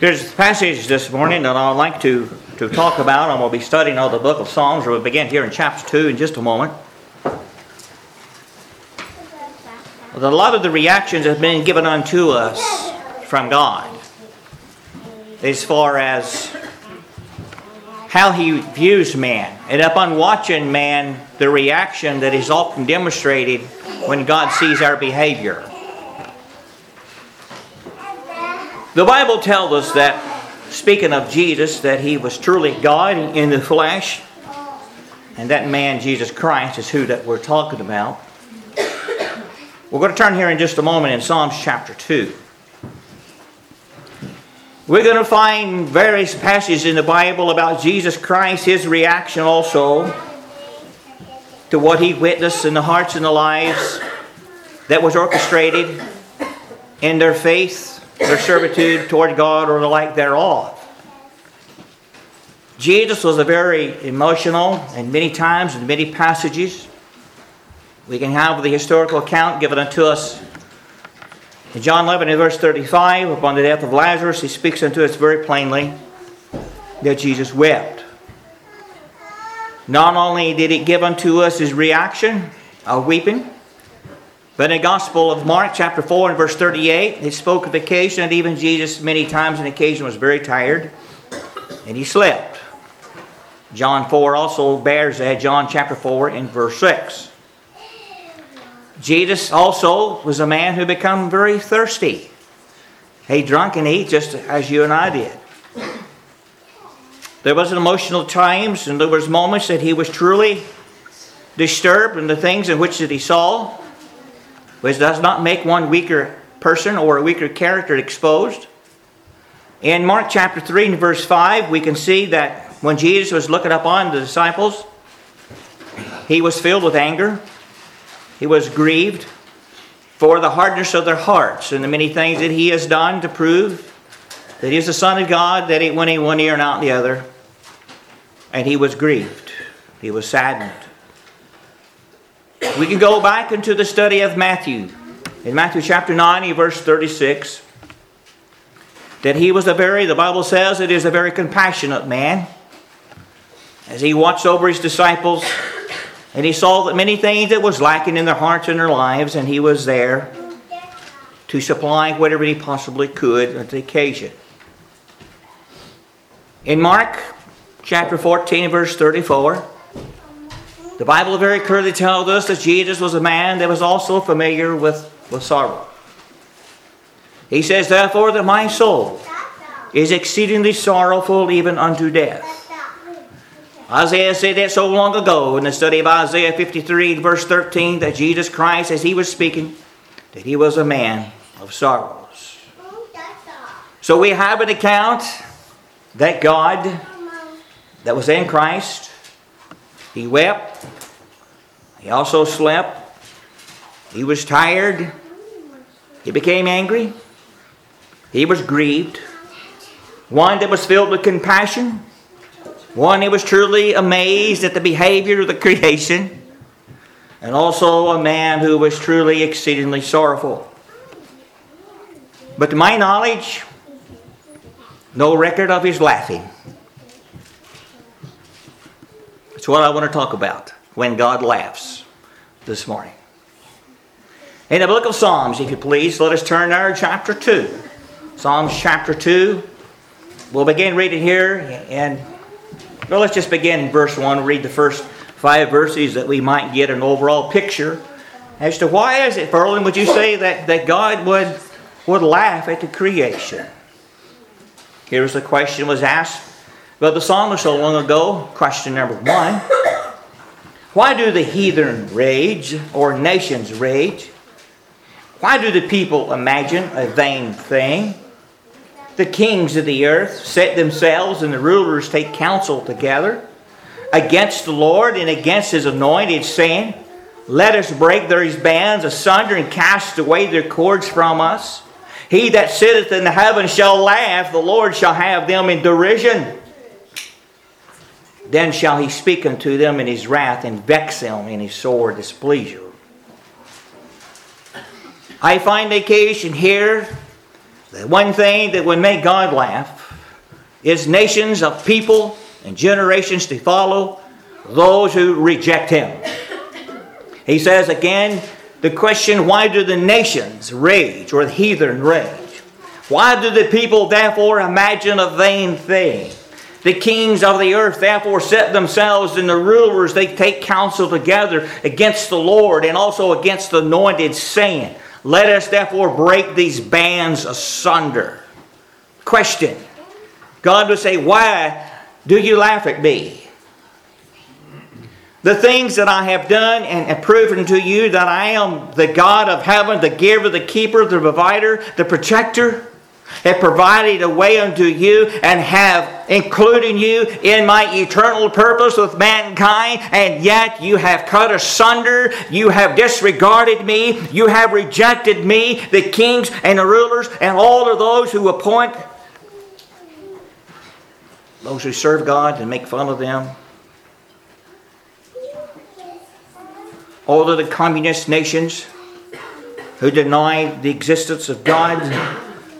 There's a passage this morning that I'd like to, to talk about. I'm going to be studying all the book of Psalms. We'll begin here in chapter 2 in just a moment. A lot of the reactions have been given unto us from God as far as how he views man. And upon watching man, the reaction that is often demonstrated when God sees our behavior. The Bible tells us that, speaking of Jesus, that he was truly God in the flesh. And that man, Jesus Christ, is who that we're talking about. We're going to turn here in just a moment in Psalms chapter 2. We're going to find various passages in the Bible about Jesus Christ, his reaction also to what he witnessed in the hearts and the lives that was orchestrated in their faith their servitude toward God or the like thereof. Jesus was a very emotional, and many times in many passages, we can have the historical account given unto us. In John 11 and verse 35, upon the death of Lazarus, he speaks unto us very plainly that Jesus wept. Not only did he give unto us his reaction of weeping, but in the Gospel of Mark, chapter 4, and verse 38, he spoke of occasion and even Jesus, many times on occasion, was very tired and he slept. John 4 also bears that, John chapter 4 and verse 6. Jesus also was a man who became very thirsty. He drank and ate just as you and I did. There was emotional times and there was moments that he was truly disturbed in the things in which that he saw which does not make one weaker person or a weaker character exposed. In Mark chapter 3 and verse 5, we can see that when Jesus was looking upon the disciples, he was filled with anger. He was grieved for the hardness of their hearts and the many things that he has done to prove that he is the Son of God, that he went in one ear and out the other. And he was grieved. He was saddened. We can go back into the study of Matthew. In Matthew chapter 9, verse 36, that he was a very, the Bible says, it is a very compassionate man. As he watched over his disciples, and he saw that many things that was lacking in their hearts and their lives, and he was there to supply whatever he possibly could at the occasion. In Mark chapter 14, verse 34, the Bible very clearly tells us that Jesus was a man that was also familiar with, with sorrow. He says, Therefore, that my soul is exceedingly sorrowful even unto death. Isaiah said that so long ago in the study of Isaiah 53, verse 13, that Jesus Christ, as he was speaking, that he was a man of sorrows. So we have an account that God, that was in Christ, he wept. He also slept. He was tired. He became angry. He was grieved. One that was filled with compassion. One that was truly amazed at the behavior of the creation. And also a man who was truly exceedingly sorrowful. But to my knowledge, no record of his laughing. It's what I want to talk about when God laughs this morning. In the book of Psalms, if you please, let us turn there chapter 2. Psalms chapter 2. We'll begin reading here and well, let's just begin in verse 1, read the first five verses that we might get an overall picture as to why is it, Ferlin, would you say that, that God would, would laugh at the creation? Here's the question was asked but the psalmist so long ago, question number one Why do the heathen rage or nations rage? Why do the people imagine a vain thing? The kings of the earth set themselves and the rulers take counsel together against the Lord and against his anointed, saying, Let us break these bands asunder and cast away their cords from us. He that sitteth in the heavens shall laugh, the Lord shall have them in derision. Then shall he speak unto them in his wrath and vex them in his sore displeasure. I find occasion here The one thing that would make God laugh is nations of people and generations to follow those who reject him. He says again, the question, why do the nations rage or the heathen rage? Why do the people therefore imagine a vain thing? The kings of the earth therefore set themselves, and the rulers they take counsel together against the Lord and also against the anointed, saying, Let us therefore break these bands asunder. Question God would say, Why do you laugh at me? The things that I have done and proven to you that I am the God of heaven, the giver, the keeper, the provider, the protector, have provided a way unto you and have included you in my eternal purpose with mankind, and yet you have cut asunder, you have disregarded me, you have rejected me, the kings and the rulers, and all of those who appoint those who serve God and make fun of them. All of the communist nations who deny the existence of God.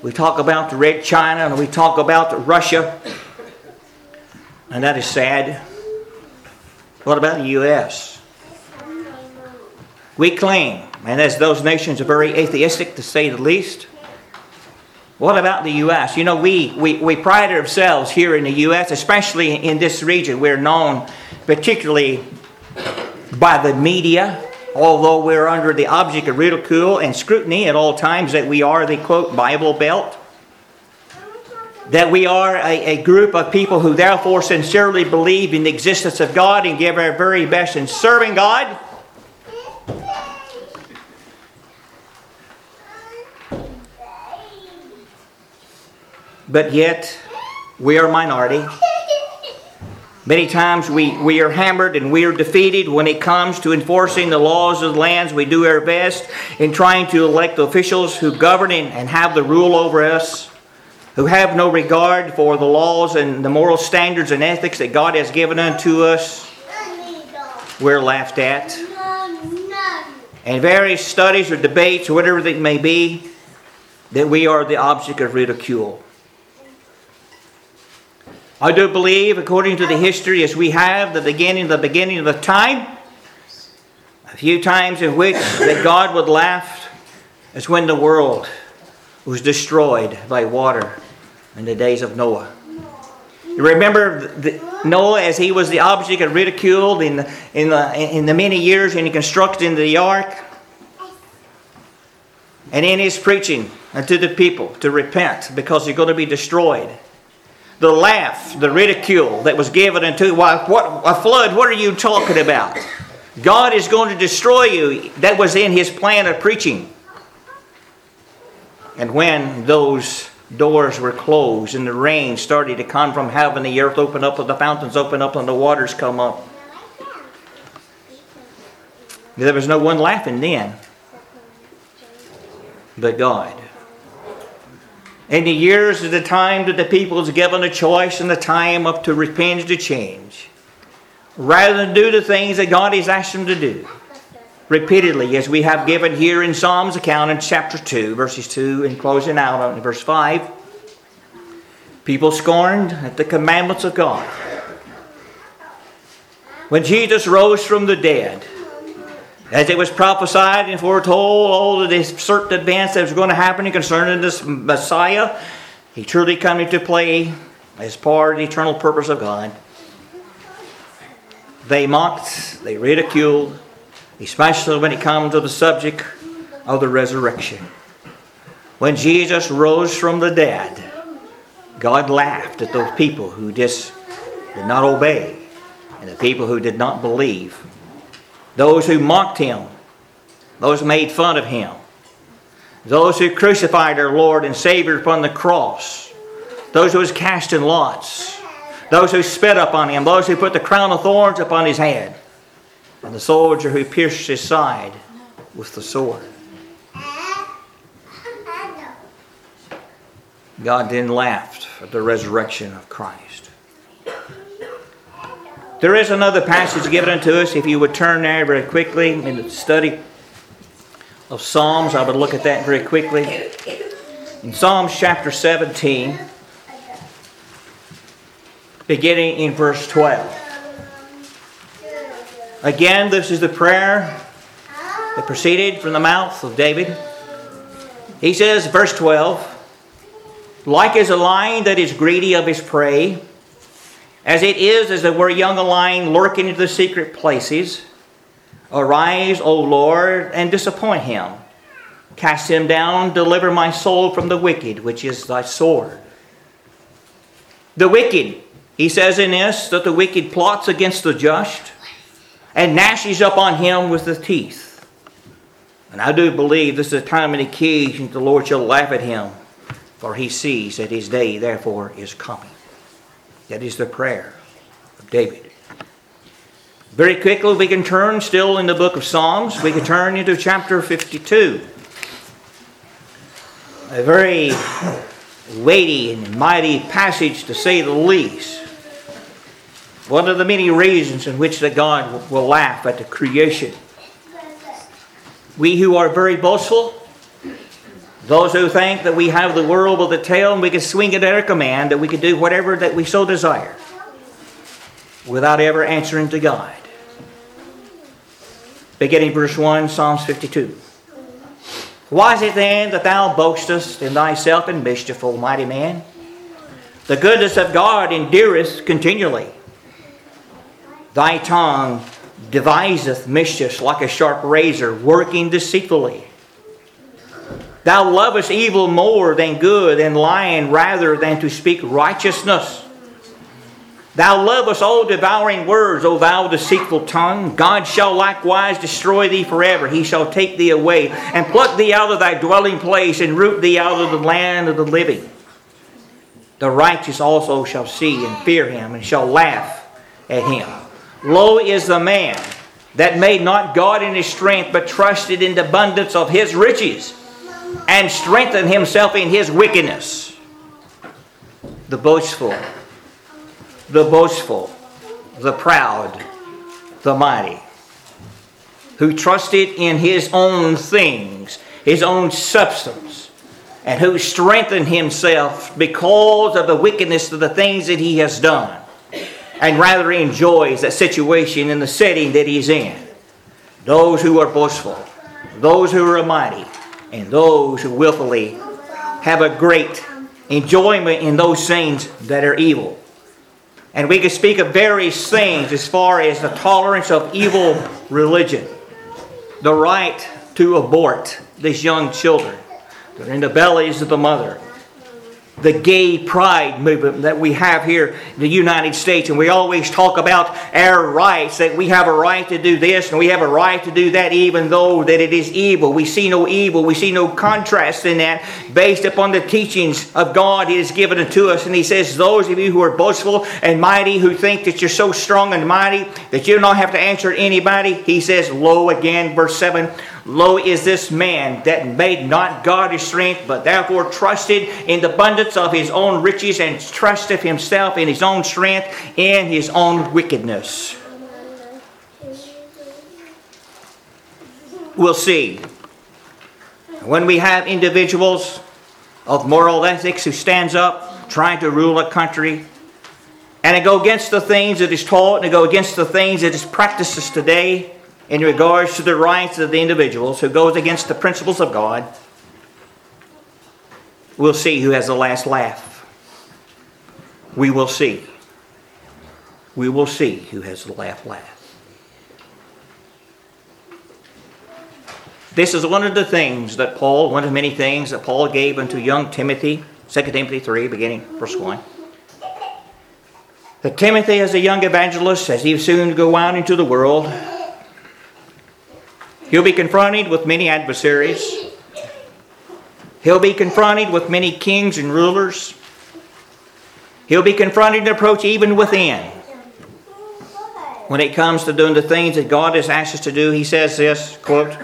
We talk about the Red China and we talk about Russia. And that is sad. What about the U.S.? We claim, and as those nations are very atheistic to say the least, what about the U.S.? You know, we, we, we pride ourselves here in the U.S., especially in this region. We're known particularly by the media, although we're under the object of ridicule and scrutiny at all times, that we are the quote Bible Belt. That we are a, a group of people who therefore sincerely believe in the existence of God and give our very best in serving God. but yet we are a minority. Many times we, we are hammered and we are defeated when it comes to enforcing the laws of the lands. We do our best in trying to elect the officials who govern and have the rule over us, who have no regard for the laws and the moral standards and ethics that God has given unto us. We're laughed at. And various studies or debates, or whatever it may be, that we are the object of ridicule. I do believe, according to the history as we have, the beginning, the beginning of the time, a few times in which that God would laugh is when the world was destroyed by water in the days of Noah. You remember the, Noah as he was the object of ridicule in the, in the, in the many years in constructing the ark? And in his preaching unto the people to repent because you're going to be destroyed the laugh, the ridicule that was given unto why what a flood, what are you talking about? God is going to destroy you. That was in his plan of preaching. And when those doors were closed and the rain started to come from heaven, the earth opened up and the fountains opened up and the waters come up. There was no one laughing then but God. In the years is the time that the people is given a choice and the time of to repent to change, rather than do the things that God has asked them to do, repeatedly, as we have given here in Psalms account in chapter 2, verses 2 and closing out on verse 5. People scorned at the commandments of God. When Jesus rose from the dead, as it was prophesied and foretold, all of this certain events that was going to happen concerning this Messiah, he truly come into play as part of the eternal purpose of God. They mocked, they ridiculed, especially when it comes to the subject of the resurrection. When Jesus rose from the dead, God laughed at those people who just did not obey and the people who did not believe those who mocked him, those who made fun of him, those who crucified our Lord and Savior upon the cross, those who was cast in lots, those who spit upon him, those who put the crown of thorns upon his head, and the soldier who pierced his side with the sword. God then laughed at the resurrection of Christ. There is another passage given unto us. If you would turn there very quickly in the study of Psalms, I would look at that very quickly. In Psalms chapter 17, beginning in verse 12. Again, this is the prayer that proceeded from the mouth of David. He says, verse 12, like as a lion that is greedy of his prey, as it is as it were young a lion lurking into the secret places, arise, O Lord, and disappoint him. Cast him down, deliver my soul from the wicked, which is thy sword. The wicked, he says in this, that the wicked plots against the just and gnashes up on him with the teeth. And I do believe this is a time and occasion the Lord shall laugh at him, for he sees that his day therefore is coming. That is the prayer of David. Very quickly, we can turn still in the book of Psalms, we can turn into chapter 52. A very weighty and mighty passage to say the least. One of the many reasons in which that God will laugh at the creation. We who are very boastful, those who think that we have the world with a tail and we can swing it at our command, that we can do whatever that we so desire without ever answering to God. Beginning verse 1, Psalms 52. Why is it then that thou boastest in thyself in mischief, O mighty man? The goodness of God endureth continually. Thy tongue deviseth mischief like a sharp razor, working deceitfully. Thou lovest evil more than good, and lying rather than to speak righteousness. Thou lovest all devouring words, O thou deceitful tongue. God shall likewise destroy thee forever. He shall take thee away, and pluck thee out of thy dwelling place, and root thee out of the land of the living. The righteous also shall see and fear him, and shall laugh at him. Lo is the man that made not God in his strength, but trusted in the abundance of his riches, and strengthen himself in his wickedness. The boastful, the boastful, the proud, the mighty, who trusted in his own things, his own substance, and who strengthened himself because of the wickedness of the things that he has done and rather enjoys that situation in the setting that he's in. Those who are boastful, those who are mighty, and those who willfully have a great enjoyment in those things that are evil. And we can speak of various things as far as the tolerance of evil religion, the right to abort these young children that are in the bellies of the mother, the gay pride movement that we have here in the United States. And we always talk about our rights, that we have a right to do this and we have a right to do that, even though that it is evil. We see no evil. We see no contrast in that based upon the teachings of God He has given unto us. And He says, those of you who are boastful and mighty, who think that you're so strong and mighty that you don't have to answer anybody, He says, lo again, verse 7, Lo is this man that made not God his strength, but therefore trusted in the abundance of his own riches and trusted himself in his own strength and his own wickedness. We'll see. When we have individuals of moral ethics who stands up trying to rule a country and they go against the things that is taught and go against the things that is practices today, in regards to the rights of the individuals who goes against the principles of God, we'll see who has the last laugh. We will see. We will see who has the last laugh. This is one of the things that Paul, one of many things that Paul gave unto young Timothy, 2 Timothy 3, beginning verse 1. That Timothy, as a young evangelist, as he soon to go out into the world, He'll be confronted with many adversaries. He'll be confronted with many kings and rulers. He'll be confronted and approached even within. When it comes to doing the things that God has asked us to do, he says this quote,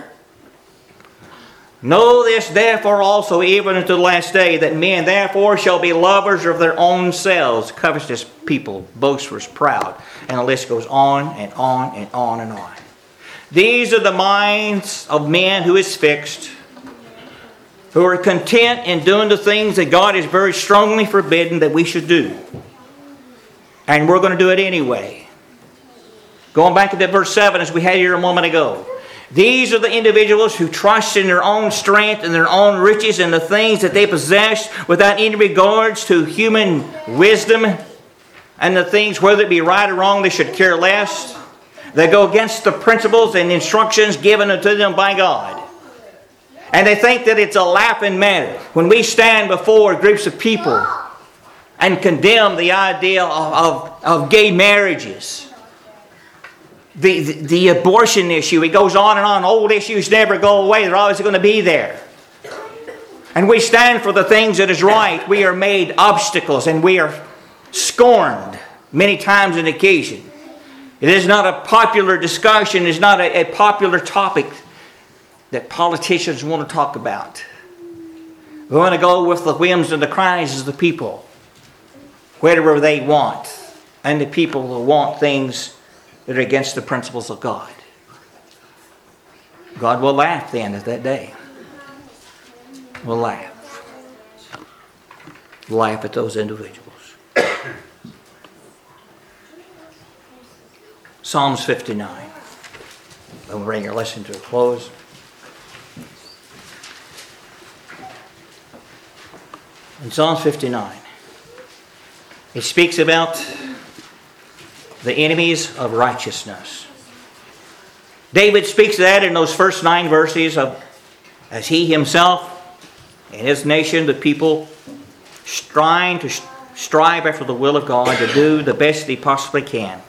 Know this therefore also, even unto the last day, that men therefore shall be lovers of their own selves, covetous people, boasters, proud. And the list goes on and on and on and on. These are the minds of man who is fixed, who are content in doing the things that God has very strongly forbidden that we should do. And we're going to do it anyway. Going back to that verse 7 as we had here a moment ago. These are the individuals who trust in their own strength and their own riches and the things that they possess without any regards to human wisdom and the things, whether it be right or wrong, they should care less. They go against the principles and instructions given unto them by God. And they think that it's a laughing matter when we stand before groups of people and condemn the idea of, of, of gay marriages. The, the, the abortion issue, it goes on and on. Old issues never go away, they're always going to be there. And we stand for the things that is right. We are made obstacles and we are scorned many times and occasion. It is not a popular discussion, it's not a, a popular topic that politicians want to talk about. We want to go with the whims and the cries of the people, whatever they want, and the people who want things that are against the principles of God. God will laugh then at that day. Will laugh. Laugh at those individuals. Psalms 59. We'll bring our lesson to a close. in Psalm 59. It speaks about the enemies of righteousness. David speaks that in those first nine verses of as he himself and his nation, the people, strive to strive after the will of God to do the best he possibly can.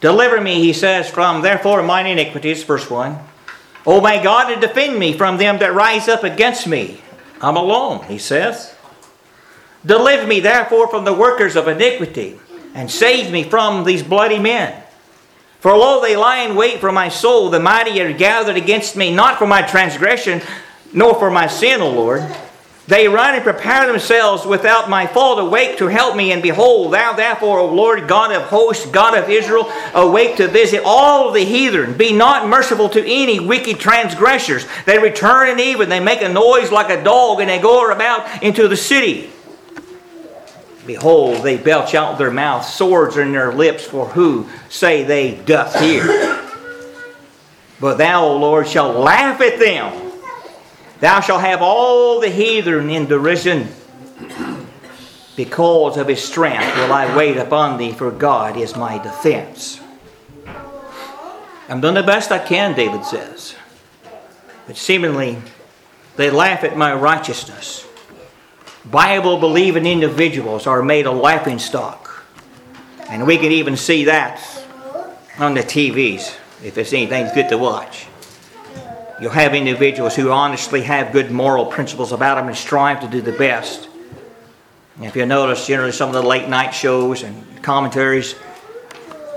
Deliver me, he says, from therefore mine iniquities, verse 1. O my God, defend me from them that rise up against me. I'm alone, he says. Deliver me therefore from the workers of iniquity, and save me from these bloody men. For lo, they lie in wait for my soul, the mighty are gathered against me, not for my transgression, nor for my sin, O Lord. They run and prepare themselves without my fault, awake to help me. And behold, thou therefore, O Lord God of hosts, God of Israel, awake to visit all the heathen. Be not merciful to any wicked transgressors. They return in even, they make a noise like a dog, and they go about into the city. Behold, they belch out their mouth, swords are in their lips, for who say they doth hear? But thou, O Lord, shalt laugh at them Thou shalt have all the heathen in derision. Because of his strength will I wait upon thee, for God is my defense. I'm doing the best I can, David says. But seemingly, they laugh at my righteousness. Bible believing individuals are made a laughing stock. And we can even see that on the TVs if it's anything good to watch. You'll have individuals who honestly have good moral principles about them and strive to do the best. And if you notice, generally some of the late night shows and commentaries,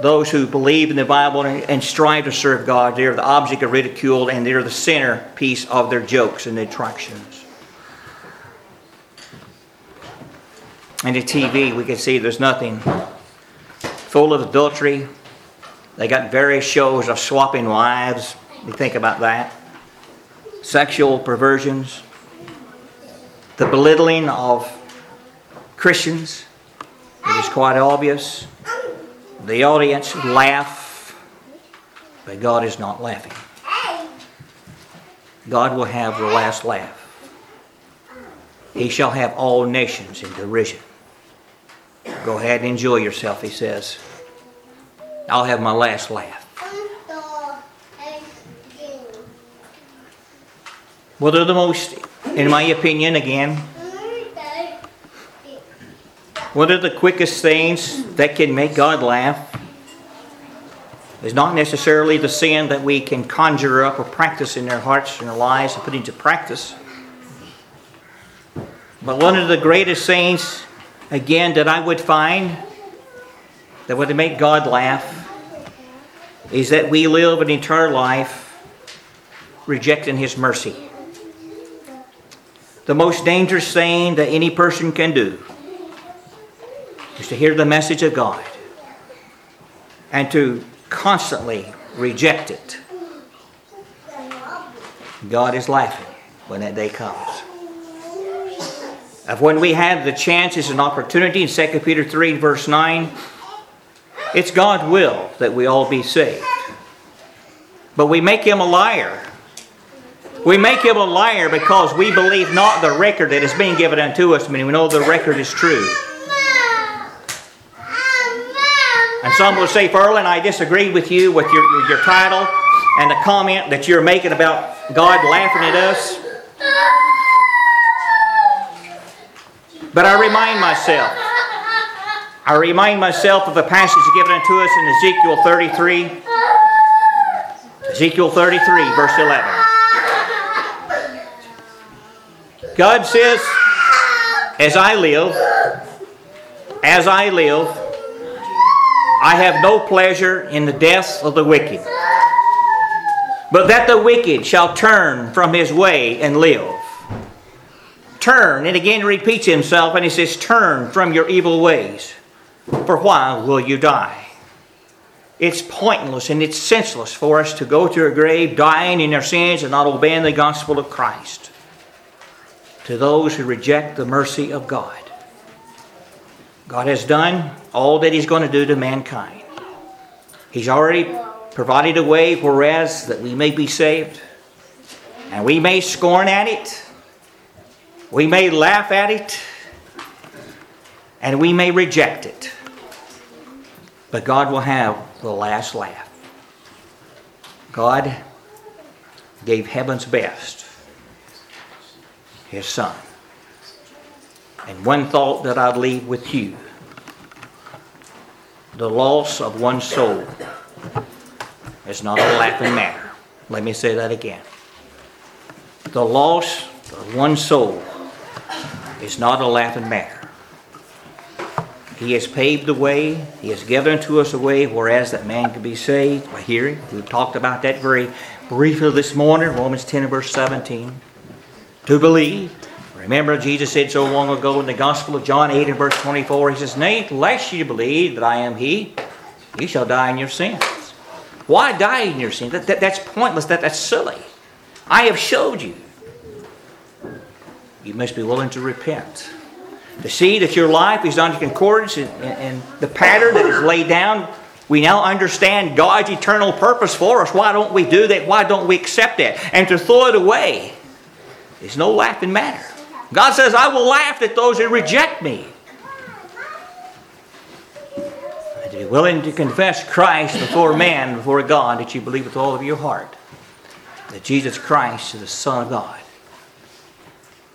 those who believe in the Bible and strive to serve God, they're the object of ridicule and they're the centerpiece of their jokes and attractions. And the TV, we can see there's nothing full of adultery. They got various shows of swapping wives. You think about that sexual perversions, the belittling of Christians. It is quite obvious. The audience laugh, but God is not laughing. God will have the last laugh. He shall have all nations in derision. Go ahead and enjoy yourself, he says. I'll have my last laugh. What are the most, in my opinion, again, what are the quickest things that can make God laugh? Is not necessarily the sin that we can conjure up or practice in our hearts and our lives and put into practice. But one of the greatest things, again, that I would find that would make God laugh is that we live an eternal life rejecting His mercy the most dangerous thing that any person can do is to hear the message of God and to constantly reject it God is laughing when that day comes. Of when we have the chances and opportunity in 2 Peter 3, verse 9, it's God's will that we all be saved. But we make him a liar. We make him a liar because we believe not the record that is being given unto us, meaning we know the record is true. And some will say, Ferlin, I disagree with you with your, with your title and the comment that you're making about God laughing at us. But I remind myself, I remind myself of a passage given unto us in Ezekiel 33. Ezekiel 33, verse 11. God says, As I live, as I live, I have no pleasure in the death of the wicked, but that the wicked shall turn from his way and live. Turn, and again repeats himself, and he says, Turn from your evil ways, for why will you die? It's pointless and it's senseless for us to go to a grave dying in our sins and not obeying the gospel of Christ to those who reject the mercy of God. God has done all that He's going to do to mankind. He's already provided a way whereas that we may be saved. And we may scorn at it. We may laugh at it. And we may reject it. But God will have the last laugh. God gave heaven's best, His Son. And one thought that I'd leave with you the loss of one soul is not a laughing matter. Let me say that again. The loss of one soul is not a laughing matter. He has paved the way. He has given to us a way whereas that man can be saved by hearing. We've talked about that very briefly this morning, Romans 10 and verse 17. To believe Remember, Jesus said so long ago in the Gospel of John 8 and verse 24, He says, Nay, lest you believe that I am He, you shall die in your sins. Why die in your sins? That, that, that's pointless. That, that's silly. I have showed you. You must be willing to repent. To see that your life is not in concordance and, and the pattern that is laid down we now understand God's eternal purpose for us. Why don't we do that? Why don't we accept that? And to throw it away is no laughing matter. God says, I will laugh at those who reject me. And to be willing to confess Christ before man, before God, that you believe with all of your heart that Jesus Christ is the Son of God.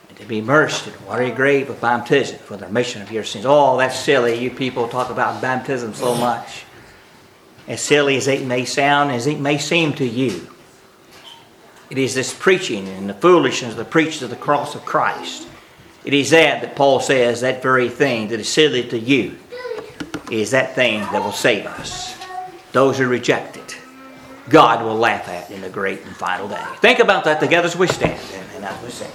And to be immersed in watery grave of baptism for the remission of your sins. Oh, that's silly. You people talk about baptism so much. As silly as it may sound, as it may seem to you. It is this preaching and the foolishness of the preaching of the cross of Christ. It is that that Paul says, that very thing that is silly to you, is that thing that will save us. Those who reject it, God will laugh at in the great and final day. Think about that together as we stand and as we sing.